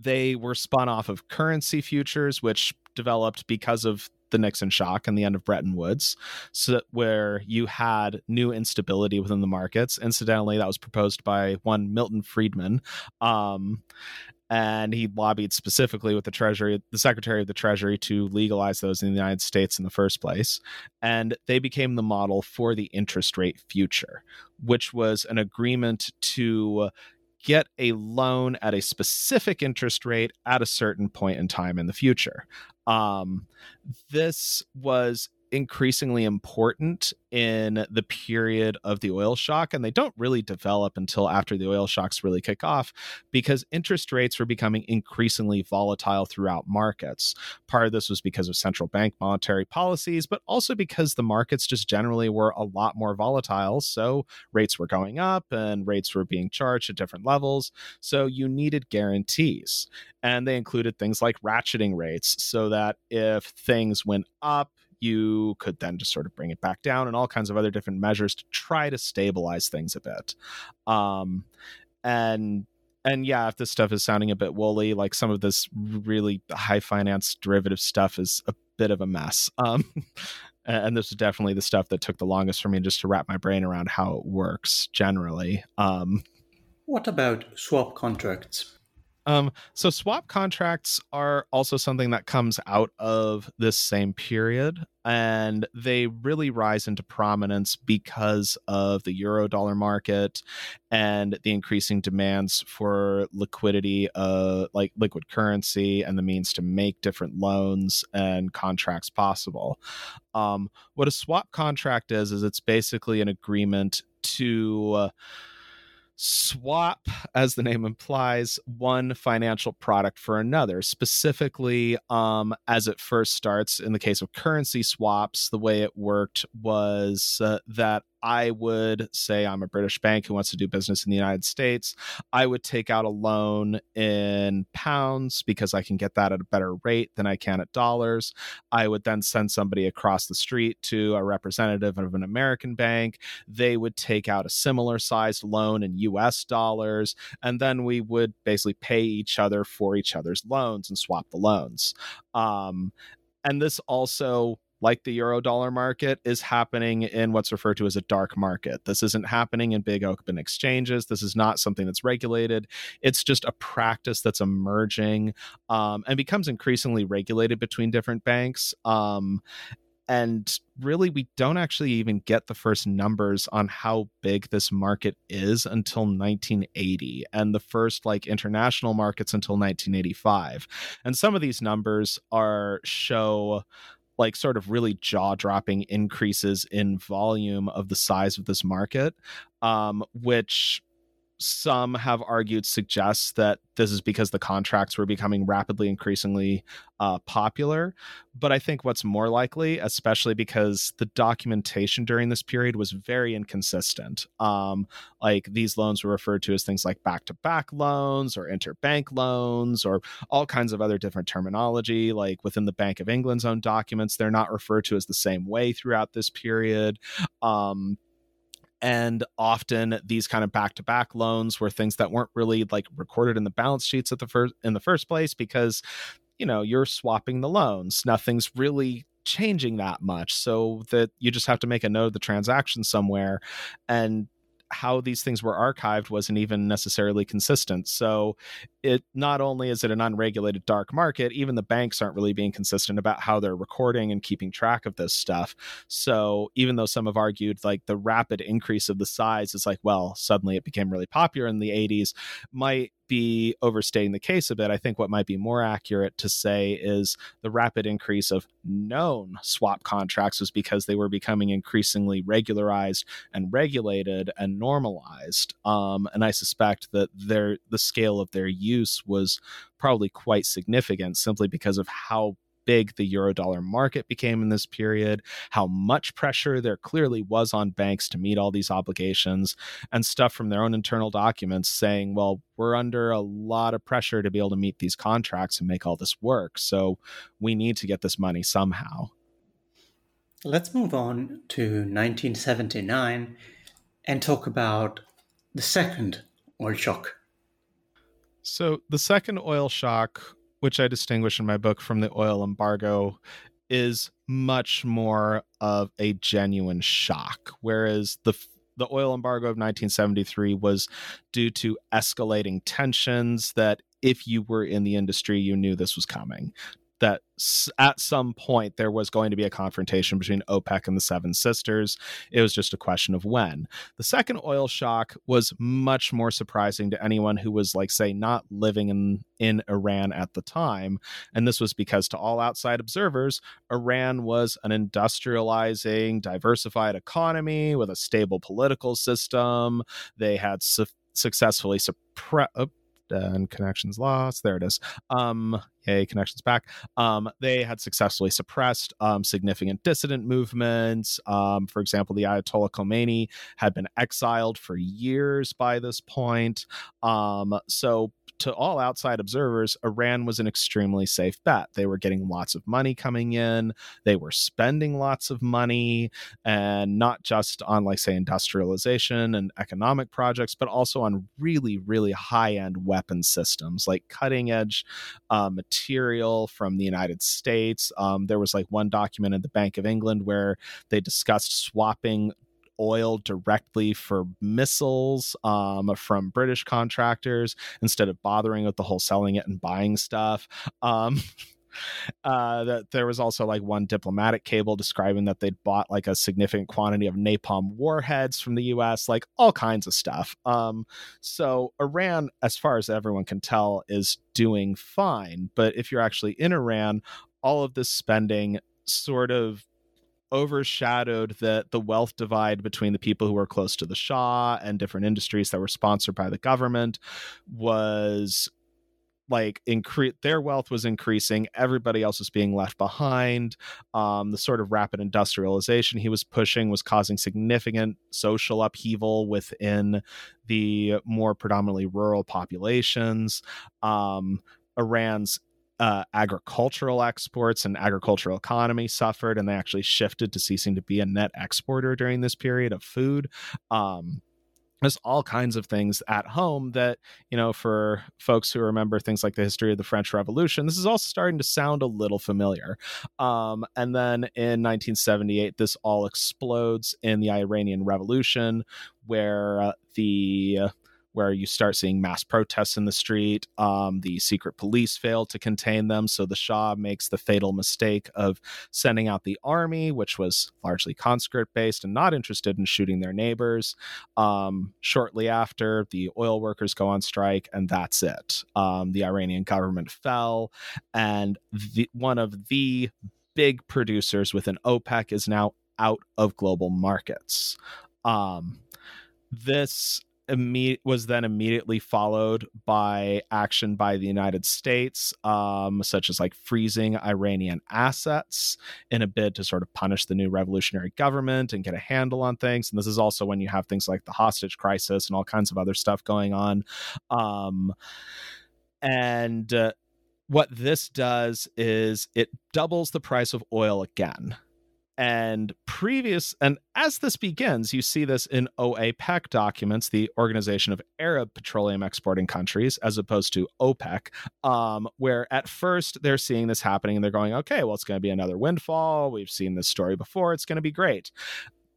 they were spun off of currency futures, which developed because of the Nixon shock and the end of Bretton Woods, so where you had new instability within the markets. Incidentally, that was proposed by one Milton Friedman. Um, and he lobbied specifically with the Treasury, the Secretary of the Treasury, to legalize those in the United States in the first place. And they became the model for the interest rate future, which was an agreement to get a loan at a specific interest rate at a certain point in time in the future. Um, this was increasingly important in the period of the oil shock and they don't really develop until after the oil shocks really kick off because interest rates were becoming increasingly volatile throughout markets. Part of this was because of central bank monetary policies but also because the markets just generally were a lot more volatile. So rates were going up and rates were being charged at different levels. So you needed guarantees and they included things like ratcheting rates so that if things went up you could then just sort of bring it back down and all kinds of other different measures to try to stabilize things a bit. Um and and yeah if this stuff is sounding a bit woolly like some of this really high finance derivative stuff is a bit of a mess. Um and this is definitely the stuff that took the longest for me just to wrap my brain around how it works generally. Um what about swap contracts um, so swap contracts are also something that comes out of this same period, and they really rise into prominence because of the euro dollar market and the increasing demands for liquidity, uh, like liquid currency, and the means to make different loans and contracts possible. Um, what a swap contract is is it's basically an agreement to uh, swap, as the name implies, one financial product for another. Specifically, um, as it first starts in the case of currency swaps, the way it worked was uh, that I would say I'm a British bank who wants to do business in the United States. I would take out a loan in pounds because I can get that at a better rate than I can at dollars. I would then send somebody across the street to a representative of an American bank. They would take out a similar sized loan in US dollars. And then we would basically pay each other for each other's loans and swap the loans. Um, and this also like the euro dollar market is happening in what's referred to as a dark market. This isn't happening in big open exchanges. This is not something that's regulated. It's just a practice that's emerging um, and becomes increasingly regulated between different banks. Um, and really we don't actually even get the first numbers on how big this market is until 1980 and the first like international markets until 1985 and some of these numbers are show like sort of really jaw dropping increases in volume of the size of this market, um, which some have argued suggests that this is because the contracts were becoming rapidly increasingly uh, popular. But i think what's more likely especially because the documentation during this period was very inconsistent. Um, like these loans were referred to as things like back-to-back loans or interbank loans or all kinds of other different terminology. Like within the bank of england's own documents they're not referred to as the same way throughout this period. Um, and often these kind of back-to-back loans were things that weren't really like recorded in the balance sheets at the first in the first place because you know you're swapping the loans. Nothing's really changing that much. So that you just have to make a note of the transaction somewhere and how these things were archived wasn't even necessarily consistent. So it not only is it an unregulated dark market, even the banks aren't really being consistent about how they're recording and keeping track of this stuff. So even though some have argued like the rapid increase of the size is like, well, suddenly it became really popular in the 80s, might be overstating the case a bit. I think what might be more accurate to say is the rapid increase of known swap contracts was because they were becoming increasingly regularized and regulated and normalized. Um, and I suspect that their the scale of their use was probably quite significant simply because of how big the eurodollar market became in this period, how much pressure there clearly was on banks to meet all these obligations, and stuff from their own internal documents saying, well, we're under a lot of pressure to be able to meet these contracts and make all this work. So we need to get this money somehow. Let's move on to 1979 and talk about the second oil shock. So, the second oil shock which I distinguish in my book from the oil embargo, is much more of a genuine shock, whereas the the oil embargo of 1973 was due to escalating tensions that if you were in the industry you knew this was coming that at some point there was going to be a confrontation between OPEC and the Seven Sisters. It was just a question of when. The second oil shock was much more surprising to anyone who was, like, say, not living in, in Iran at the time. And this was because, to all outside observers, Iran was an industrializing, diversified economy with a stable political system. They had su- successfully suppressed oh, and connections lost. There it is. Um, yay, connections back. Um, they had successfully suppressed um, significant dissident movements. Um, for example, the Ayatollah Khomeini had been exiled for years by this point. Um, so to all outside observers, Iran was an extremely safe bet. They were getting lots of money coming in, they were spending lots of money, and not just on, like, say, industrialization and economic projects, but also on really, really high end weapon systems, like cutting edge uh, material from the United States. Um, there was like one document in the Bank of England where they discussed swapping oil directly for missiles um, from British contractors instead of bothering with the whole selling it and buying stuff. Um, uh, that there was also like one diplomatic cable describing that they'd bought like a significant quantity of napalm warheads from the U.S., like all kinds of stuff. Um, so Iran, as far as everyone can tell, is doing fine. But if you're actually in Iran, all of this spending sort of overshadowed the the wealth divide between the people who were close to the Shah and different industries that were sponsored by the government was like increase their wealth was increasing. Everybody else was being left behind. Um, the sort of rapid industrialization he was pushing was causing significant social upheaval within the more predominantly rural populations. Um, iran's uh, agricultural exports and agricultural economy suffered, and they actually shifted to ceasing to be a net exporter during this period of food. Um, there's all kinds of things at home that you know for folks who remember things like the history of the french revolution this is all starting to sound a little familiar um, and then in 1978 this all explodes in the iranian revolution where uh, the where you start seeing mass protests in the street. Um, the secret police fail to contain them, so the Shah makes the fatal mistake of sending out the army, which was largely conscript based and not interested in shooting their neighbors. Um, shortly after, the oil workers go on strike, and that's it. Um, the Iranian government fell, and the, one of the big producers within OPEC is now out of global markets. Um, this imme- was then immediately followed by action by the United States, um, such as like freezing Iranian assets in a bid to sort of punish the new revolutionary government and get a handle on things. And this is also when you have things like the hostage crisis and all kinds of other stuff going on. Um, and uh, what this does is it doubles the price of oil again and previous and as this begins you see this in oapec documents the organization of arab petroleum exporting countries as opposed to opec um, where at first they're seeing this happening and they're going okay well it's going to be another windfall. We've seen this story before. It's going to be great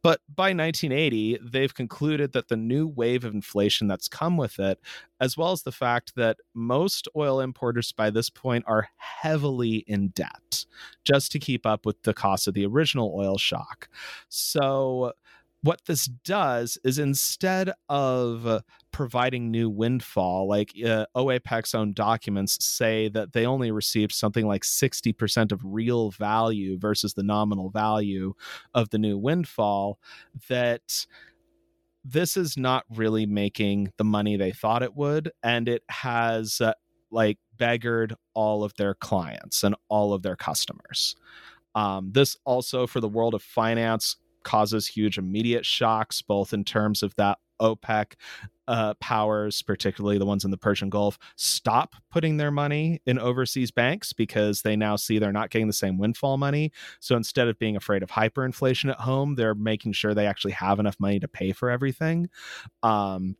but by 1980, they've concluded that the new wave of inflation that's come with it, as well as the fact that most oil importers by this point are heavily in debt just to keep up with the cost of the original oil shock. So what this does is instead of providing new windfall, like uh, OAPEC's own documents say that they only received something like 60% of real value versus the nominal value of the new windfall, that this is not really making the money they thought it would. And it has uh, like beggared all of their clients and all of their customers. Um, this also, for the world of finance, causes huge immediate shocks, both in terms of that OPEC uh, powers, particularly the ones in the Persian Gulf, stop putting their money in overseas banks because they now see they're not getting the same windfall money. So instead of being afraid of hyperinflation at home, they're making sure they actually have enough money to pay for everything. Um,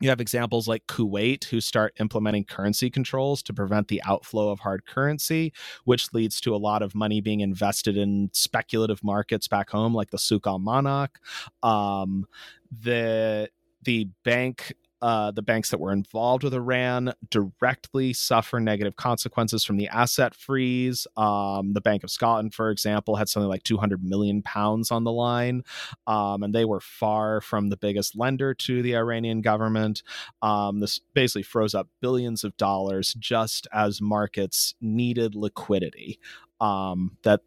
you have examples like Kuwait, who start implementing currency controls to prevent the outflow of hard currency, which leads to a lot of money being invested in speculative markets back home, like the Souk al Manakh. Um, the the Bank uh, the banks that were involved with Iran directly suffer negative consequences from the asset freeze. Um, the Bank of Scotland, for example, had something like 200 million pounds on the line, um, and they were far from the biggest lender to the Iranian government. Um, this basically froze up billions of dollars just as markets needed liquidity um, that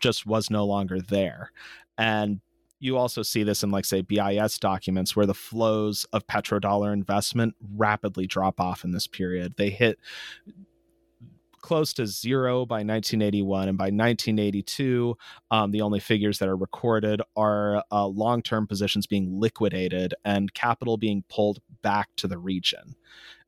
just was no longer there. And you also see this in like say BIS documents where the flows of petrodollar investment rapidly drop off in this period. They hit close to zero by 1981 and by 1982 um, the only figures that are recorded are uh, long-term positions being liquidated and capital being pulled back to the region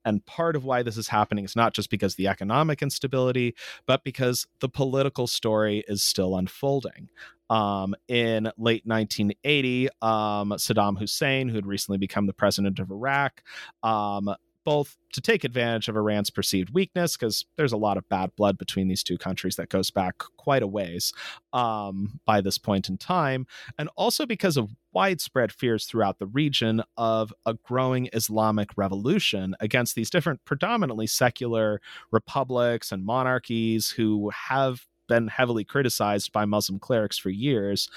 and part of why this is happening is not just because the economic instability, but because the political story is still unfolding. Um, in late 1980, um, Saddam Hussein, who had recently become the president of Iraq, um, both to take advantage of Iran's perceived weakness, because there's a lot of bad blood between these two countries that goes back quite a ways um, by this point in time, and also because of widespread fears throughout the region of a growing Islamic revolution against these different, predominantly secular republics and monarchies who have been heavily criticized by Muslim clerics for years.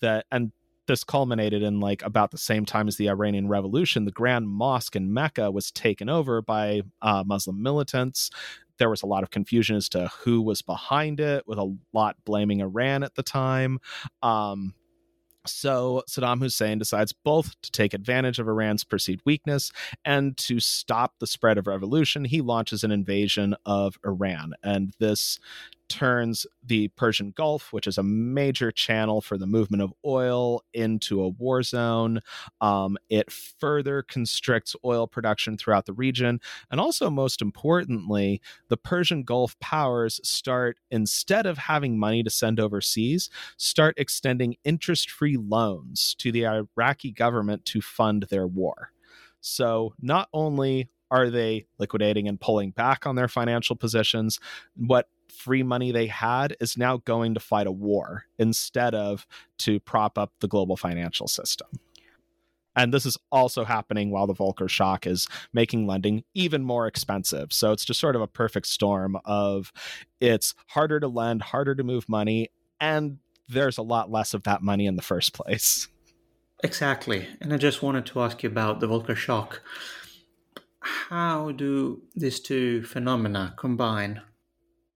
That and this culminated in like about the same time as the Iranian Revolution. The Grand Mosque in Mecca was taken over by uh, Muslim militants. There was a lot of confusion as to who was behind it, with a lot blaming Iran at the time. Um, so Saddam Hussein decides both to take advantage of Iran's perceived weakness and to stop the spread of revolution. He launches an invasion of Iran. And this turns the Persian Gulf, which is a major channel for the movement of oil, into a war zone. Um, it further constricts oil production throughout the region. And also, most importantly, the Persian Gulf powers start, instead of having money to send overseas, start extending interest free loans to the Iraqi government to fund their war. So, not only are they liquidating and pulling back on their financial positions? What free money they had is now going to fight a war instead of to prop up the global financial system. And this is also happening while the Volcker shock is making lending even more expensive. So it's just sort of a perfect storm of it's harder to lend, harder to move money, and there's a lot less of that money in the first place. Exactly. And I just wanted to ask you about the Volcker shock. How do these two phenomena combine?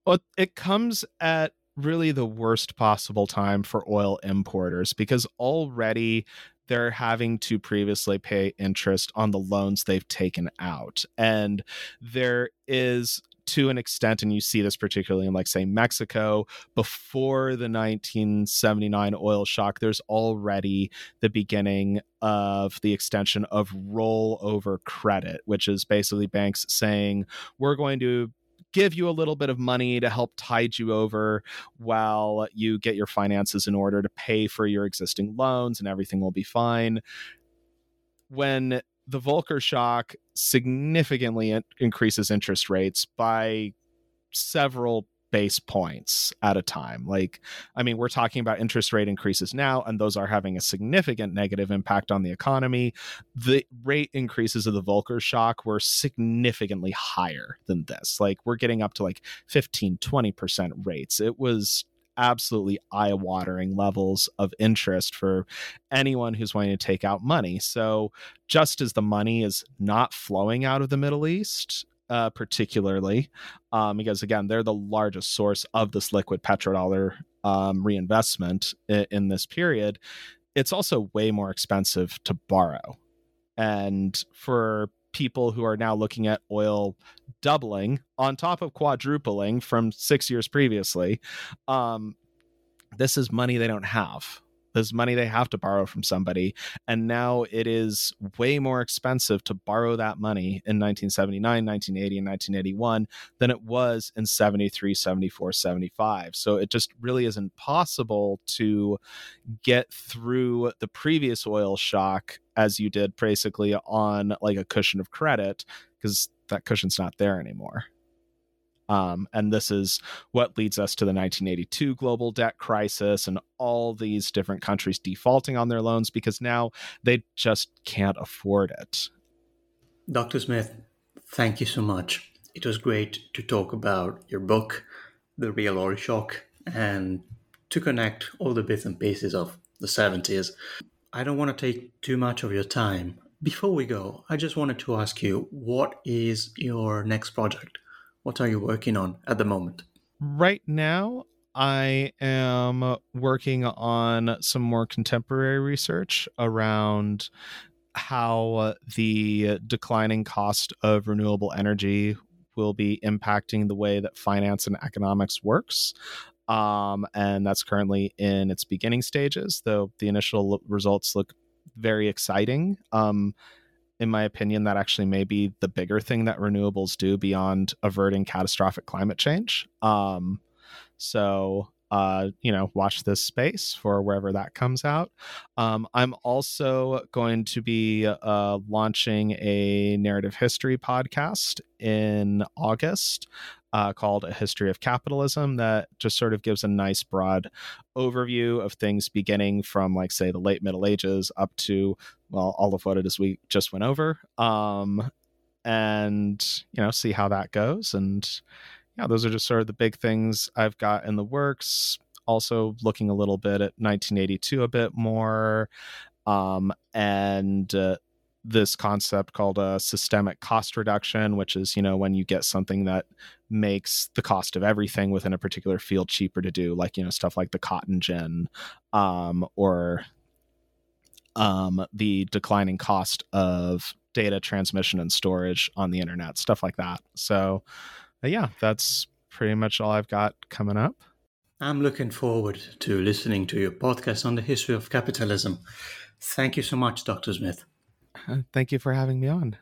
Well, it comes at really the worst possible time for oil importers because already they're having to previously pay interest on the loans they've taken out. And there is to an extent, and you see this particularly in, like, say, Mexico, before the 1979 oil shock, there's already the beginning of the extension of rollover credit, which is basically banks saying, we're going to give you a little bit of money to help tide you over while you get your finances in order to pay for your existing loans and everything will be fine. When the Volcker shock significantly in- increases interest rates by several base points at a time. Like, I mean, we're talking about interest rate increases now, and those are having a significant negative impact on the economy. The rate increases of the Volcker shock were significantly higher than this. Like, we're getting up to like 15, 20% rates. It was absolutely eye watering levels of interest for anyone who's wanting to take out money. So, just as the money is not flowing out of the Middle East, uh, particularly um, because again they're the largest source of this liquid petrodollar um, reinvestment in, in this period. It's also way more expensive to borrow. And for people who are now looking at oil doubling on top of quadrupling from six years previously um, this is money they don't have this money they have to borrow from somebody. And now it is way more expensive to borrow that money in 1979, 1980, and 1981 than it was in 73, 74, 75. So it just really isn't possible to get through the previous oil shock as you did basically on like a cushion of credit because that cushion's not there anymore. Um, and this is what leads us to the 1982 global debt crisis and all these different countries defaulting on their loans because now they just can't afford it. Dr. Smith, thank you so much. It was great to talk about your book, The Real Oil Shock, and to connect all the bits and pieces of the 70s. I don't want to take too much of your time. Before we go, I just wanted to ask you what is your next project? What are you working on at the moment? Right now, I am working on some more contemporary research around how the declining cost of renewable energy will be impacting the way that finance and economics works. Um, and that's currently in its beginning stages, though the initial results look very exciting. Um, in my opinion, that actually may be the bigger thing that renewables do beyond averting catastrophic climate change. Um, so uh, you know, watch this space for wherever that comes out. Um, I'm also going to be uh, launching a narrative history podcast in August uh, called A History of Capitalism that just sort of gives a nice broad overview of things beginning from, like, say, the late Middle Ages up to, well, all of what it is we just went over. Um, and, you know, see how that goes. And, yeah, those are just sort of the big things I've got in the works. Also, looking a little bit at 1982 a bit more, um, and uh, this concept called a systemic cost reduction, which is you know when you get something that makes the cost of everything within a particular field cheaper to do, like you know stuff like the cotton gin, um, or um, the declining cost of data transmission and storage on the internet, stuff like that. So yeah, that's pretty much all I've got coming up. I'm looking forward to listening to your podcast on the history of capitalism. Thank you so much, Dr. Smith. Thank you for having me on.